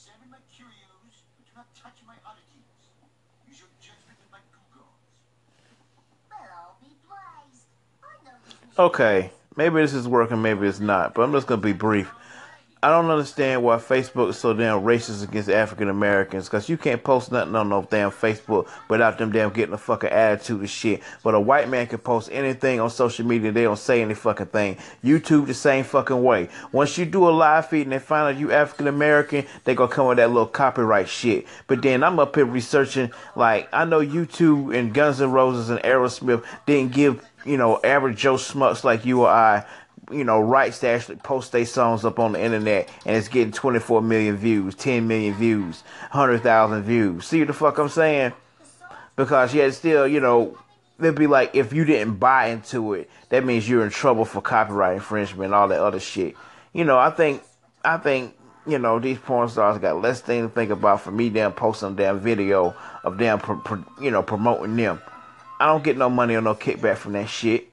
Examine my curios, but do not touch my oddities. Use your judgment and my gewgaws. Well, I'll be blazed. I know this Okay, maybe this is working, maybe it's not, but I'm just gonna be brief. I don't understand why Facebook is so damn racist against African Americans. Cause you can't post nothing on no damn Facebook without them damn getting a fucking attitude and shit. But a white man can post anything on social media, they don't say any fucking thing. YouTube the same fucking way. Once you do a live feed and they find out you African American, they gonna come with that little copyright shit. But then I'm up here researching, like I know YouTube and Guns N' Roses and Aerosmith didn't give you know average Joe Smucks like you or I you know, rights to actually post their songs up on the internet and it's getting 24 million views, 10 million views, 100,000 views. See what the fuck I'm saying? Because yet still, you know, they'd be like if you didn't buy into it, that means you're in trouble for copyright infringement and all that other shit. You know, I think, I think, you know, these porn stars got less thing to think about for me damn posting a damn video of them, you know, promoting them. I don't get no money or no kickback from that shit.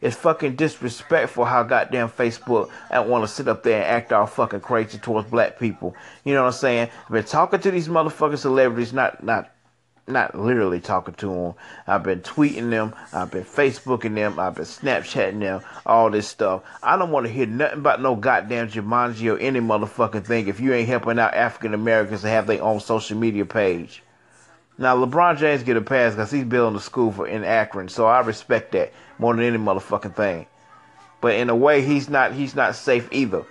It's fucking disrespectful how goddamn Facebook I want to sit up there and act all fucking crazy towards black people. You know what I'm saying? I've been talking to these motherfucking celebrities, not not not literally talking to them. I've been tweeting them, I've been Facebooking them, I've been Snapchatting them, all this stuff. I don't want to hear nothing about no goddamn Jumanji or any motherfucking thing if you ain't helping out African Americans to have their own social media page. Now LeBron James get a pass because he's building a school for in Akron, so I respect that more than any motherfucking thing. But in a way, he's not he's not safe either.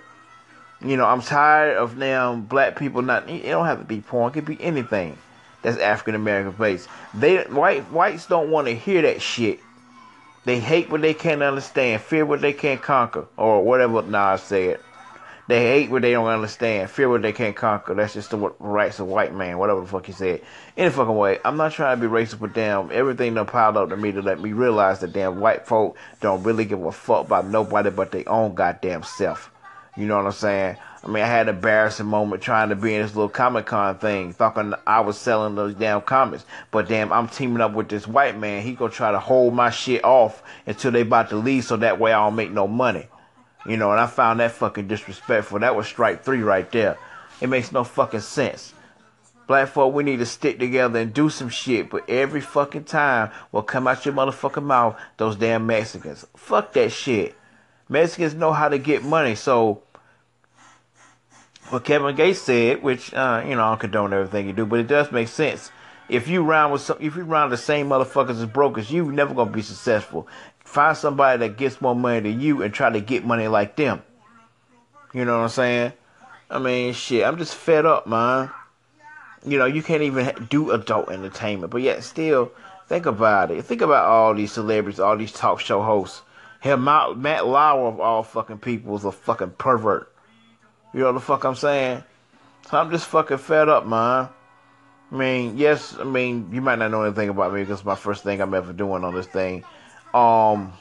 You know, I'm tired of now black people not. It don't have to be porn; it could be anything that's African American based. They white whites don't want to hear that shit. They hate what they can't understand, fear what they can't conquer, or whatever Nas said. They hate what they don't understand, fear what they can't conquer. That's just the rights of white man, whatever the fuck he said. Any fucking way, I'm not trying to be racist, but damn, everything done piled up to me to let me realize that damn white folk don't really give a fuck about nobody but their own goddamn self. You know what I'm saying? I mean, I had an embarrassing moment trying to be in this little Comic Con thing, thinking I was selling those damn comics. But damn, I'm teaming up with this white man. He gonna try to hold my shit off until they about to leave, so that way I don't make no money. You know, and I found that fucking disrespectful. That was strike three right there. It makes no fucking sense. Black folk, we need to stick together and do some shit. But every fucking time will come out your motherfucking mouth, those damn Mexicans. Fuck that shit. Mexicans know how to get money. So, what Kevin Gates said, which, uh, you know, I don't condone everything you do, but it does make sense. If you round with some, if you round the same motherfuckers as brokers, you never gonna be successful. Find somebody that gets more money than you and try to get money like them. You know what I'm saying? I mean, shit, I'm just fed up, man. You know, you can't even do adult entertainment, but yet still, think about it. Think about all these celebrities, all these talk show hosts. Hell, Matt, Matt Lauer of all fucking people is a fucking pervert. You know what the fuck I'm saying? So I'm just fucking fed up, man. I mean, yes, I mean, you might not know anything about me because it's my first thing I'm ever doing on this thing. Um,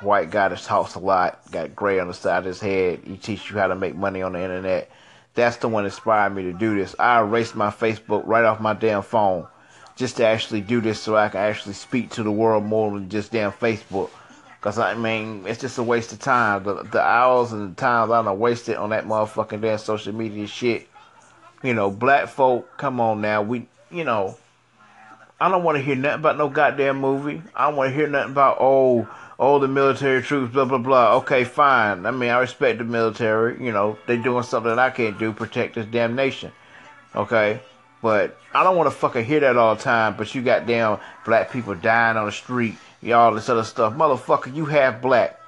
white guy that talks a lot, got gray on the side of his head. He teach you how to make money on the internet. That's the one that inspired me to do this. I erased my Facebook right off my damn phone just to actually do this so I can actually speak to the world more than just damn Facebook. Cause I mean, it's just a waste of time. The, the hours and the times I done wasted on that motherfucking damn social media shit. You know, black folk, come on now. We, you know, I don't want to hear nothing about no goddamn movie. I don't want to hear nothing about oh, oh the military troops, blah blah blah. Okay, fine. I mean, I respect the military. You know, they doing something that I can't do, protect this damn nation. Okay, but I don't want to fucking hear that all the time. But you got damn black people dying on the street, all this other stuff, motherfucker. You half black.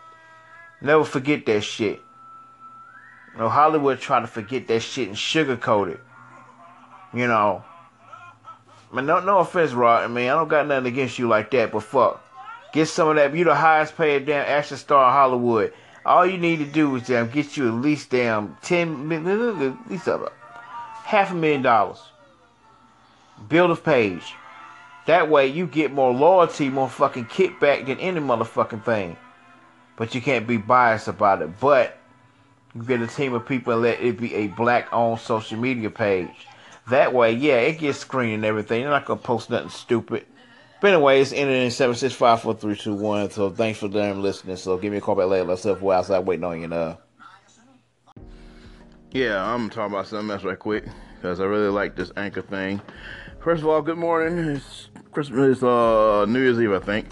Never forget that shit. You know, Hollywood try to forget that shit and sugarcoat it. You know. I mean, no, no offense, Rod. I mean, I don't got nothing against you like that, but fuck. Get some of that. You the highest paid damn action star in Hollywood. All you need to do is damn get you at least damn ten at least a half a million dollars. Build a page. That way you get more loyalty, more fucking kickback than any motherfucking thing. But you can't be biased about it. But you get a team of people and let it be a black owned social media page. That way, yeah, it gets screened and everything. You're not gonna post nothing stupid. But anyway, it's ended in seven six five four three two one. So thanks for them listening. So give me a call back later. Let's we're outside waiting on you now. Yeah, I'm talking about something else right quick. because I really like this anchor thing. First of all, good morning. It's Christmas, uh, New Year's Eve, I think.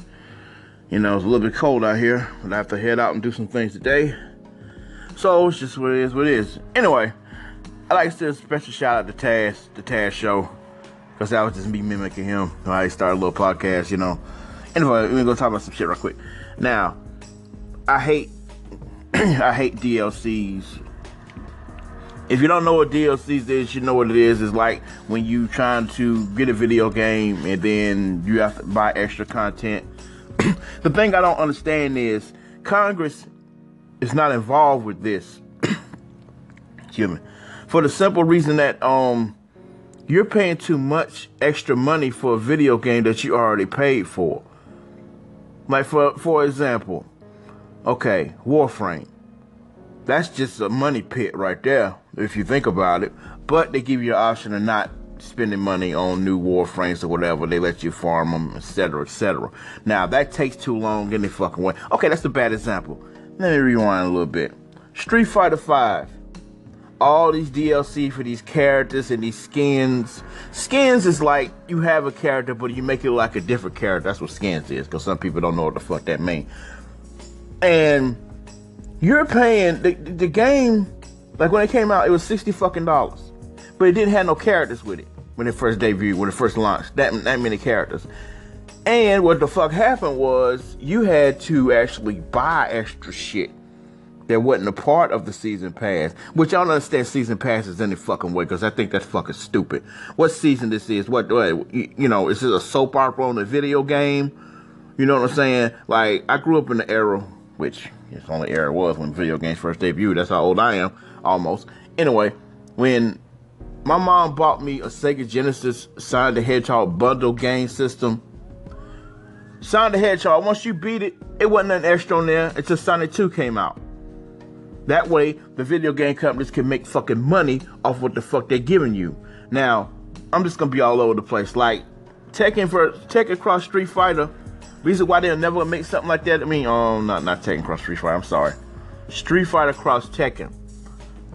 You know, it's a little bit cold out here, but I have to head out and do some things today. So it's just what it is, what it is. Anyway, I like to say a special shout out to Taz, the Taz Show, because that was just me mimicking him. I started a little podcast, you know. Anyway, we're gonna go talk about some shit real quick. Now, I hate, I hate DLCs. If you don't know what DLCs is, you know what it is. It's like when you trying to get a video game and then you have to buy extra content the thing I don't understand is Congress is not involved with this. Excuse me. For the simple reason that um you're paying too much extra money for a video game that you already paid for. Like for for example, okay, Warframe. That's just a money pit right there, if you think about it. But they give you the option of not spending money on new warframes or whatever. They let you farm them, etc., etc. Now that takes too long any fucking way. Okay, that's a bad example. Let me rewind a little bit. Street Fighter Five. All these DLC for these characters and these skins. Skins is like you have a character, but you make it like a different character. That's what skins is, because some people don't know what the fuck that means. And you're paying the, the game, like when it came out, it was sixty fucking dollars but it didn't have no characters with it when it first debuted, when it first launched. That that many characters. And what the fuck happened was you had to actually buy extra shit that wasn't a part of the season pass. Which I don't understand season passes any fucking way because I think that's fucking stupid. What season this is? What, what you know? Is this a soap opera on a video game? You know what I'm saying? Like I grew up in the era, which it's only era was when video games first debuted. That's how old I am, almost. Anyway, when my mom bought me a Sega Genesis Sonic the Hedgehog bundle game system. Sonic the Hedgehog, once you beat it, it wasn't an extra on there until Sonic 2 came out. That way, the video game companies can make fucking money off what the fuck they're giving you. Now, I'm just gonna be all over the place. Like, Tekken for Tekken Cross Street Fighter. Reason why they'll never make something like that. I mean, um, not not Tekken Cross Street Fighter. I'm sorry. Street Fighter Cross Tekken.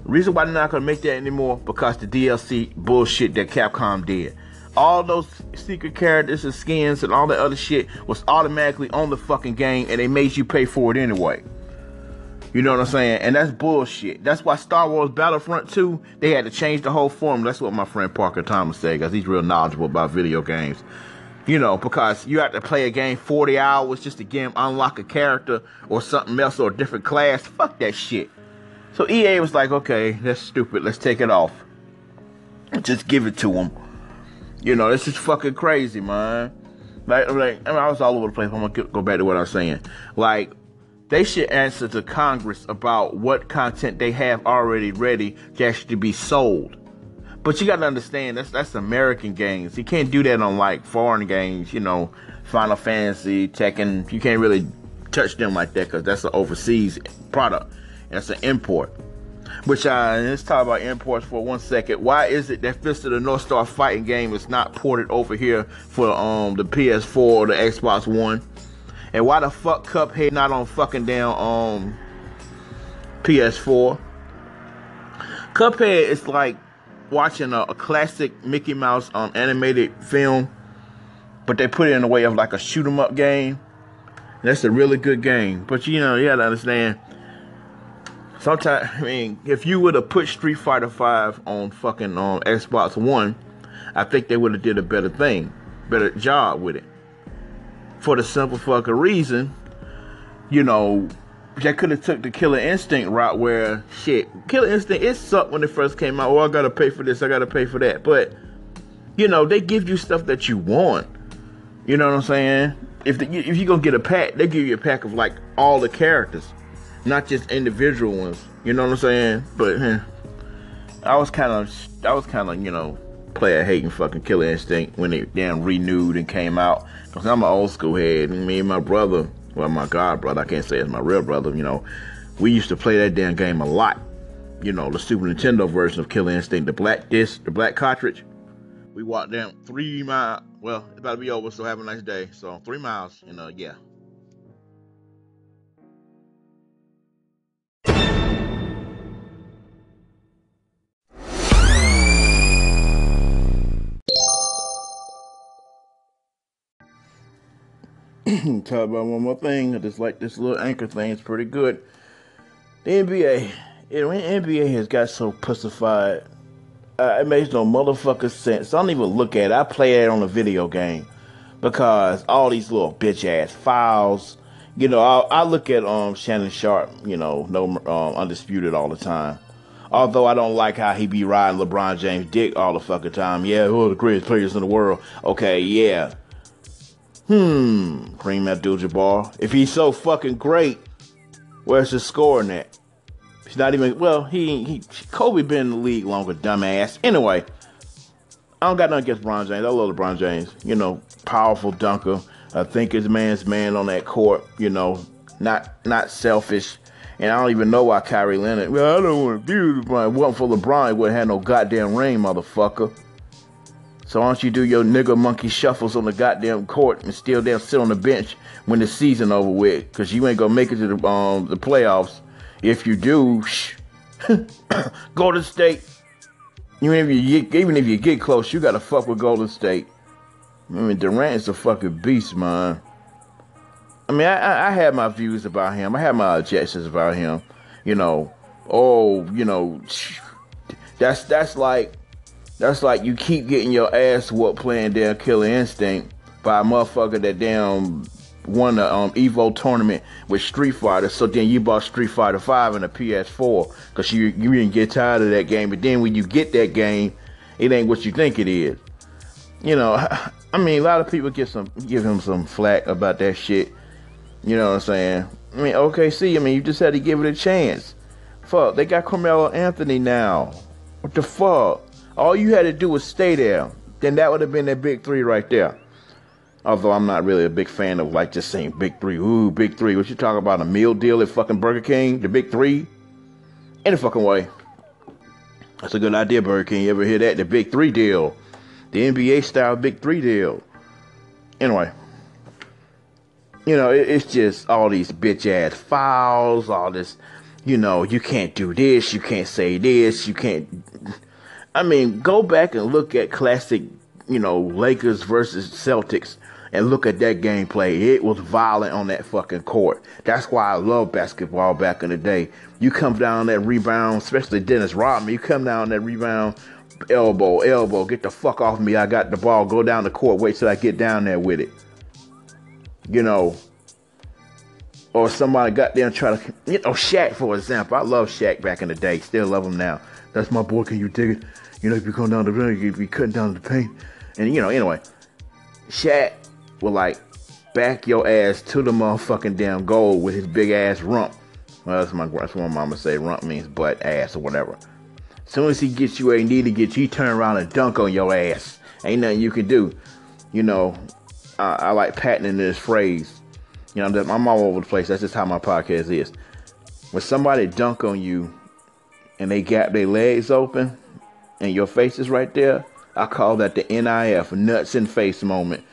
Reason why they're not gonna make that anymore because the DLC bullshit that Capcom did. All those secret characters and skins and all that other shit was automatically on the fucking game and they made you pay for it anyway. You know what I'm saying? And that's bullshit. That's why Star Wars Battlefront 2, they had to change the whole form. That's what my friend Parker Thomas said, because he's real knowledgeable about video games. You know, because you have to play a game 40 hours just to get unlock a character or something else or a different class. Fuck that shit. So EA was like, okay, that's stupid. Let's take it off. Just give it to them. You know, this is fucking crazy, man. Like, like I, mean, I was all over the place. I'm gonna go back to what I was saying. Like, they should answer to Congress about what content they have already ready to actually be sold. But you gotta understand that's that's American games. You can't do that on like foreign games. You know, Final Fantasy, Tekken. You can't really touch them like that because that's an overseas product. That's an import. Which uh, let's talk about imports for one second. Why is it that Fist of the North Star fighting game is not ported over here for um the PS4 or the Xbox One? And why the fuck Cuphead not on fucking down um PS4? Cuphead is like watching a, a classic Mickey Mouse um, animated film, but they put it in the way of like a shoot 'em up game. That's a really good game, but you know you gotta understand sometimes I mean, if you would have put Street Fighter Five on fucking on um, Xbox One, I think they would have did a better thing, better job with it. For the simple fucking reason, you know, they could have took the Killer Instinct route where shit, Killer Instinct it sucked when it first came out. Oh, I gotta pay for this, I gotta pay for that, but you know they give you stuff that you want. You know what I'm saying? If the, if you gonna get a pack, they give you a pack of like all the characters not just individual ones. You know what I'm saying? But eh, I was kind of, I was kind of, you know, player hating fucking Killer Instinct when it damn renewed and came out. Cause I'm an old school head. And me and my brother, well, my god brother, I can't say it's my real brother. You know, we used to play that damn game a lot. You know, the Super Nintendo version of Killer Instinct, the black disc, the black cartridge. We walked down three miles. Well, it's about to be over, so have a nice day. So three miles, and uh, yeah, talk about one more thing. I just like this little anchor thing. It's pretty good. The NBA, it, NBA has got so pussified. Uh, it makes no motherfucker sense. I don't even look at it. I play it on a video game because all these little bitch ass fouls. You know, I, I look at um Shannon Sharpe. You know, no um, undisputed all the time. Although I don't like how he be riding LeBron James' dick all the fucking time. Yeah, who are the greatest players in the world? Okay, yeah. Hmm, Kareem Abdul-Jabbar. If he's so fucking great, where's his scoring at? He's not even. Well, he he Kobe been in the league longer, dumbass. Anyway, I don't got nothing against LeBron James. I love LeBron James. You know, powerful dunker. I think his man's man on that court. You know, not not selfish. And I don't even know why Kyrie Leonard. Well, I don't want to be LeBron. It wasn't for LeBron, he wouldn't have no goddamn ring, motherfucker. So why don't you do your nigga monkey shuffles on the goddamn court and still damn sit on the bench when the season over with? Cause you ain't gonna make it to the um the playoffs. If you do, shh, Golden State. Even if you get, even if you get close, you gotta fuck with Golden State. I mean Durant is a fucking beast, man. I mean, I, I had my views about him. I had my objections about him. You know, oh, you know, that's that's like that's like you keep getting your ass whooped playing damn Killer Instinct by a motherfucker that damn won the um, Evo tournament with Street Fighter. So then you bought Street Fighter 5 and a PS4 because you you didn't get tired of that game. But then when you get that game, it ain't what you think it is. You know, I mean, a lot of people give some give him some flack about that shit. You know what I'm saying? I mean, OKC. I mean, you just had to give it a chance. Fuck, they got Carmelo Anthony now. What the fuck? All you had to do was stay there. Then that would have been that big three right there. Although I'm not really a big fan of like just saying big three. Ooh, big three. What you talking about? A meal deal at fucking Burger King? The big three? Any fucking way. That's a good idea, Burger King. You ever hear that? The big three deal. The NBA style big three deal. Anyway. You know, it, it's just all these bitch ass fouls, all this, you know, you can't do this, you can't say this, you can't I mean, go back and look at classic, you know, Lakers versus Celtics and look at that gameplay. It was violent on that fucking court. That's why I love basketball back in the day. You come down that rebound, especially Dennis Rodman, you come down that rebound, elbow, elbow, get the fuck off me. I got the ball, go down the court, wait till I get down there with it. You know, or somebody got there and try to, you know, Shaq, for example. I love Shaq back in the day, still love him now. That's my boy, can you dig it? You know, if you come down the road, you be cutting down the paint. And, you know, anyway, Shaq will, like, back your ass to the motherfucking damn goal with his big ass rump. Well, that's, my, that's what my mama say. Rump means butt, ass, or whatever. As soon as he gets you where he need to get you, he turn around and dunk on your ass. Ain't nothing you can do. You know, I, I like patenting this phrase. You know, I'm all over the place. That's just how my podcast is. When somebody dunk on you and they got their legs open, and your face is right there, I call that the NIF, nuts in face moment.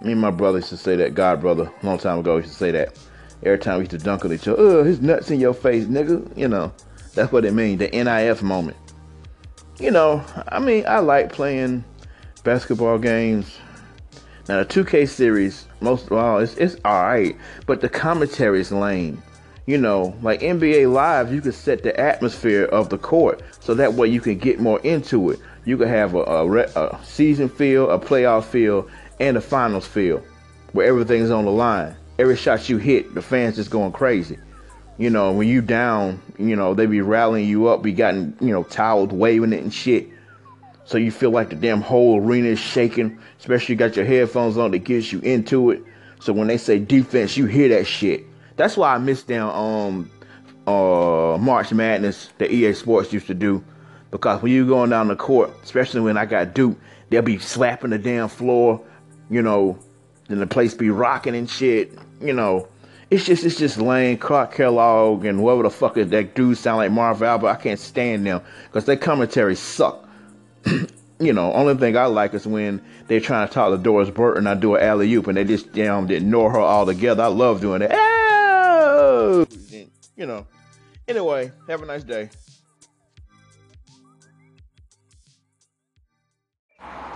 Me and my brother used to say that, God brother, a long time ago, used to say that. Every time we used to dunk on each other, oh, his nuts in your face, nigga. You know, that's what it means, the NIF moment. You know, I mean, I like playing basketball games. Now, the 2K series, most, well, it's, it's alright, but the commentary is lame you know, like NBA Live, you can set the atmosphere of the court so that way you can get more into it. You can have a, a, a season feel, a playoff feel, and a finals feel where everything's on the line. Every shot you hit, the fans just going crazy. You know, when you down, you know, they be rallying you up, be gotten, you know, towels waving it and shit. So you feel like the damn whole arena is shaking, especially you got your headphones on that gets you into it. So when they say defense, you hear that shit. That's why I missed down um uh March Madness that EA Sports used to do. Because when you going down the court, especially when I got Duke, they'll be slapping the damn floor, you know, and the place be rocking and shit, you know. It's just it's just Lane, Clark Kellogg, and whoever the fuck is that dude sound like Marv Albert. I can't stand them because their commentary suck. you know, only thing I like is when they're trying to talk to Doris Burton. I do an alley oop and they just damn ignore her altogether. I love doing that you know. Anyway, have a nice day.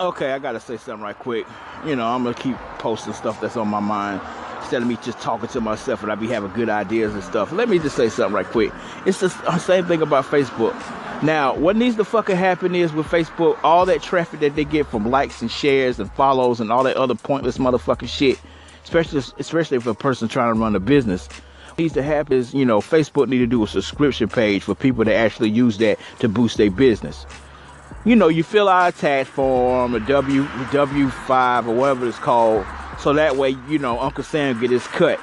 Okay, I gotta say something right quick. You know, I'm gonna keep posting stuff that's on my mind. instead of me just talking to myself and I be having good ideas and stuff. Let me just say something right quick. It's the uh, same thing about Facebook. Now, what needs to fucking happen is with Facebook, all that traffic that they get from likes and shares and follows and all that other pointless motherfucking shit, especially especially if a person trying to run a business. Needs to happen is, you know, Facebook need to do a subscription page for people to actually use that to boost their business. You know, you fill out a tax form, a W W5 or whatever it's called, so that way, you know, Uncle Sam get his cut.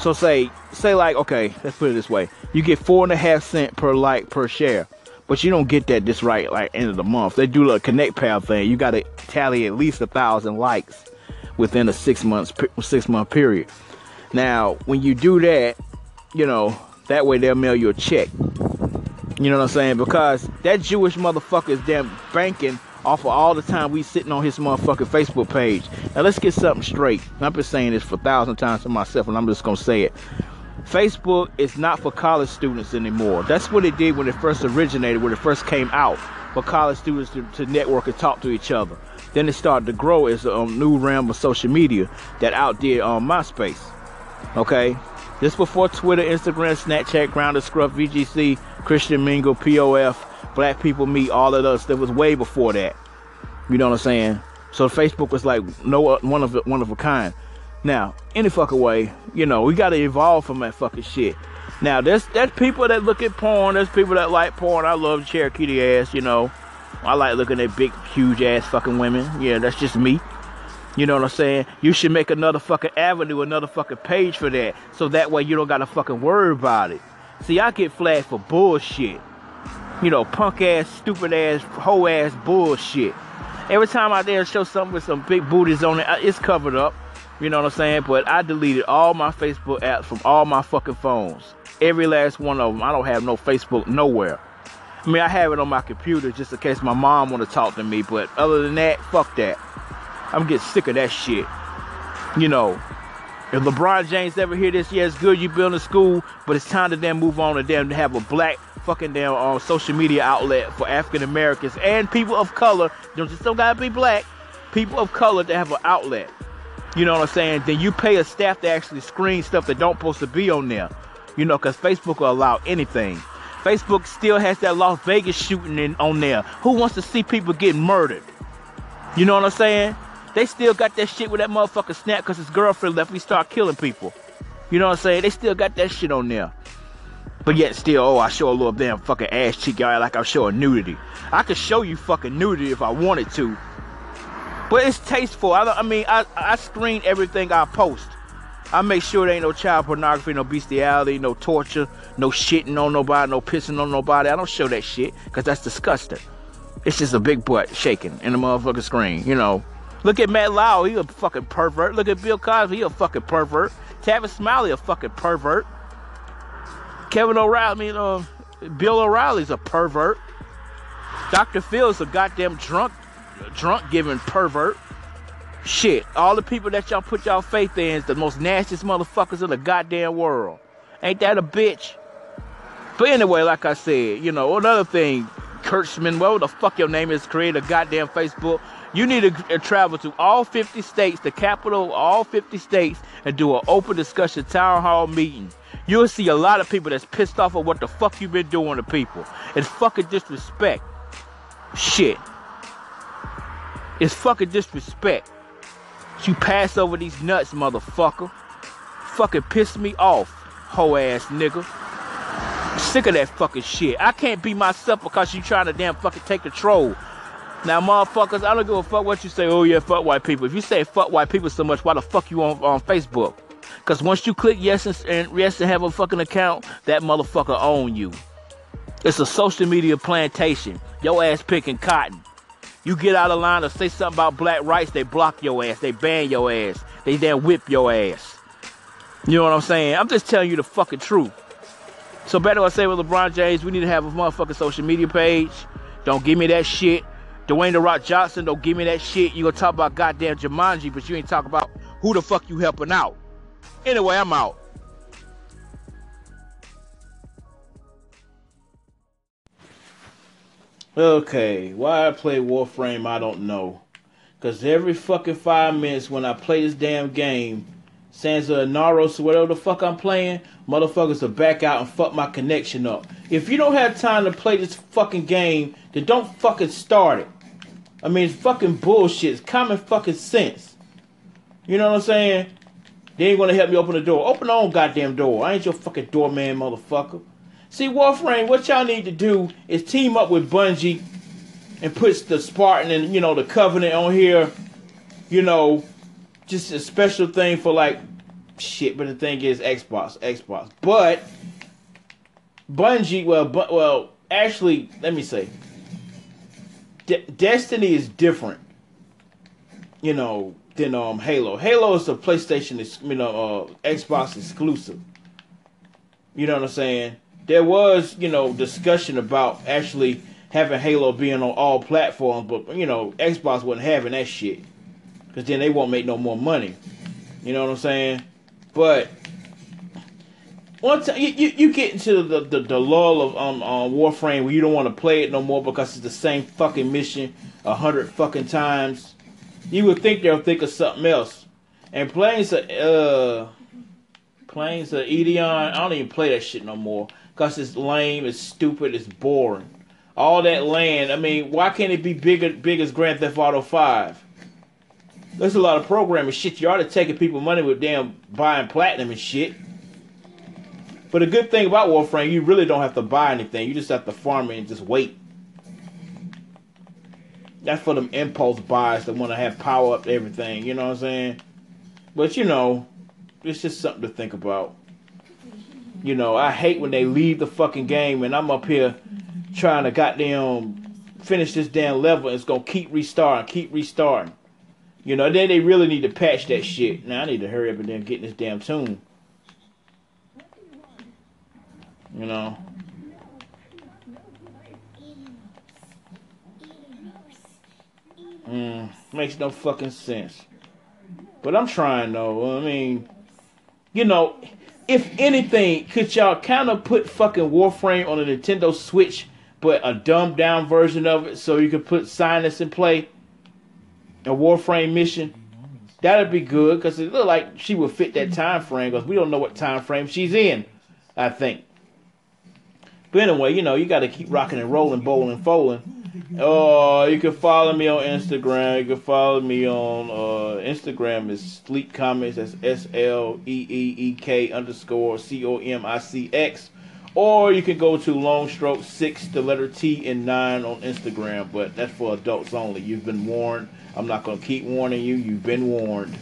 So say, say like, okay, let's put it this way: you get four and a half cent per like per share, but you don't get that this right like end of the month. They do a Connect Pal thing. You got to tally at least a thousand likes within a six months six month period. Now, when you do that, you know that way they'll mail you a check. You know what I'm saying? Because that Jewish motherfucker is damn banking off of all the time we sitting on his motherfucking Facebook page. Now let's get something straight. I've been saying this for a thousand times to myself, and I'm just gonna say it. Facebook is not for college students anymore. That's what it did when it first originated, when it first came out, for college students to, to network and talk to each other. Then it started to grow as a um, new realm of social media that outdid um, MySpace. Okay, this before Twitter, Instagram, Snapchat, Grindr, Scruff, VGC, Christian Mingle, POF, Black People Meet, all of us. That was way before that. You know what I'm saying? So Facebook was like no one of one of a kind. Now, any fucking way, you know, we gotta evolve from that fucking shit. Now, there's there's people that look at porn. There's people that like porn. I love Cherokee ass. You know, I like looking at big, huge ass fucking women. Yeah, that's just me. You know what I'm saying? You should make another fucking avenue, another fucking page for that. So that way you don't gotta fucking worry about it. See, I get flagged for bullshit. You know, punk ass, stupid ass, hoe ass bullshit. Every time I dare show something with some big booties on it, it's covered up. You know what I'm saying? But I deleted all my Facebook apps from all my fucking phones. Every last one of them. I don't have no Facebook nowhere. I mean, I have it on my computer just in case my mom want to talk to me. But other than that, fuck that. I'm getting sick of that shit. You know, if LeBron James ever hear this, yeah, it's good you building a school, but it's time to then move on them to have a black fucking damn uh, social media outlet for African Americans and people of color. Don't just don't gotta be black. People of color to have an outlet. You know what I'm saying? Then you pay a staff to actually screen stuff that don't supposed to be on there. You know, because Facebook will allow anything. Facebook still has that Las Vegas shooting in, on there. Who wants to see people getting murdered? You know what I'm saying? They still got that shit with that motherfucker snap because his girlfriend left. We start killing people. You know what I'm saying? They still got that shit on there. But yet still, oh, I show a little damn fucking ass cheek, y'all like I'm showing nudity. I could show you fucking nudity if I wanted to. But it's tasteful. I, I mean, I, I screen everything I post. I make sure there ain't no child pornography, no bestiality, no torture, no shitting on nobody, no pissing on nobody. I don't show that shit because that's disgusting. It's just a big butt shaking in the motherfucking screen, you know. Look at Matt Lauer, he a fucking pervert. Look at Bill Cosby, he a fucking pervert. Tavis Smiley, a fucking pervert. Kevin O'Reilly, I mean, uh, Bill O'Reilly's a pervert. Dr. Phil's a goddamn drunk, drunk giving pervert. Shit, all the people that y'all put y'all faith in is the most nastiest motherfuckers in the goddamn world. Ain't that a bitch? But anyway, like I said, you know, another thing, Kurtzman, whatever the fuck your name is, create a goddamn Facebook you need to uh, travel to all 50 states, the capital of all 50 states, and do an open discussion town hall meeting. You'll see a lot of people that's pissed off of what the fuck you've been doing to people. It's fucking disrespect. Shit. It's fucking disrespect. You pass over these nuts, motherfucker. Fucking piss me off, hoe ass nigga. Sick of that fucking shit. I can't be myself because you trying to damn fucking take control. Now, motherfuckers, I don't give a fuck what you say. Oh yeah, fuck white people. If you say fuck white people so much, why the fuck you on on Facebook? Cause once you click yes and, and yes to have a fucking account, that motherfucker own you. It's a social media plantation. Your ass picking cotton. You get out of line or say something about black rights, they block your ass, they ban your ass, they then whip your ass. You know what I'm saying? I'm just telling you the fucking truth. So better I say with LeBron James, we need to have a motherfucking social media page. Don't give me that shit. Dwayne the Rock Johnson, don't give me that shit. You gonna talk about goddamn Jumanji, but you ain't talk about who the fuck you helping out. Anyway, I'm out. Okay, why I play Warframe, I don't know. Cause every fucking five minutes when I play this damn game, Sands of Inaros, whatever the fuck I'm playing, motherfuckers will back out and fuck my connection up. If you don't have time to play this fucking game, then don't fucking start it. I mean, it's fucking bullshit. It's common fucking sense. You know what I'm saying? They ain't gonna help me open the door. Open the own goddamn door. I ain't your fucking doorman, motherfucker. See, Warframe, what y'all need to do is team up with Bungie and puts the Spartan and you know the Covenant on here. You know, just a special thing for like shit. But the thing is, Xbox, Xbox. But Bungie, well, well, actually, let me say, De- Destiny is different. You know, than um Halo. Halo is a PlayStation, you know, uh, Xbox exclusive. You know what I'm saying? There was, you know, discussion about actually having Halo being on all platforms, but you know, Xbox wasn't having that shit because then they won't make no more money. You know what I'm saying? But once you, you, get into the, the, the lull of um, um Warframe where you don't want to play it no more because it's the same fucking mission a hundred fucking times, you would think they'll think of something else. And playing some uh playing some Eidolon, I don't even play that shit no more because it's lame, it's stupid, it's boring. All that land, I mean, why can't it be bigger big as Grand Theft Auto Five? There's a lot of programming shit. You ought to taking people money with damn buying platinum and shit. But the good thing about Warframe, you really don't have to buy anything. You just have to farm it and just wait. That's for them impulse buys that want to have power up everything. You know what I'm saying? But you know, it's just something to think about. You know, I hate when they leave the fucking game and I'm up here trying to goddamn finish this damn level and it's gonna keep restarting, keep restarting. You know, then they really need to patch that shit. Now I need to hurry up and then get in this damn tune. You know. Mm, makes no fucking sense. But I'm trying though. I mean, you know, if anything, could y'all kind of put fucking Warframe on a Nintendo Switch, but a dumbed down version of it, so you could put Silence in play? a Warframe mission, that'd be good because it look like she would fit that time frame because we don't know what time frame she's in. I think. But anyway, you know, you got to keep rocking and rolling, bowling, folding. Oh, you can follow me on Instagram. You can follow me on uh, Instagram is Sleek Comics. That's S L E E E K underscore C O M I C X. Or you can go to Long Stroke Six, the letter T and nine on Instagram. But that's for adults only. You've been warned. I'm not gonna keep warning you. You've been warned.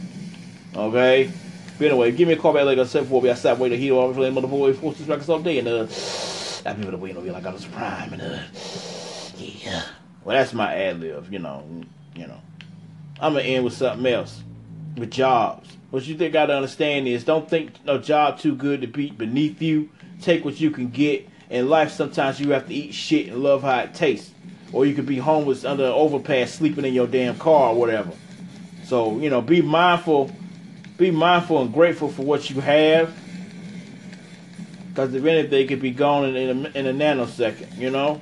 Okay. But anyway, give me a call back later. Seven four. I sat waiting to heal over for mother boy forces records all day and uh, Been waiting to be like I was prime and uh, yeah. Well, that's my ad lib. You know, you know. I'm gonna end with something else. With jobs. What you think I gotta understand is don't think no job too good to be beneath you. Take what you can get. In life, sometimes you have to eat shit and love how it tastes or you could be homeless under an overpass sleeping in your damn car or whatever. So, you know, be mindful, be mindful and grateful for what you have. Because if anything, could be gone in, in, a, in a nanosecond, you know?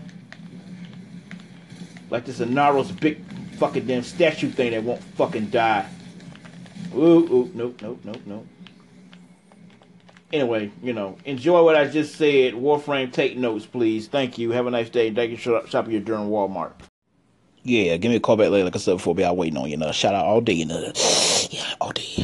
Like this Inaros big fucking damn statue thing that won't fucking die. Ooh, ooh, nope, nope, nope, nope. Anyway, you know, enjoy what I just said. Warframe, take notes, please. Thank you. Have a nice day. Thank you. Shop, shop here during Walmart. Yeah, give me a call back later. Like I said before, be out waiting on you. Know. Shout out all day. You know. Yeah, all day.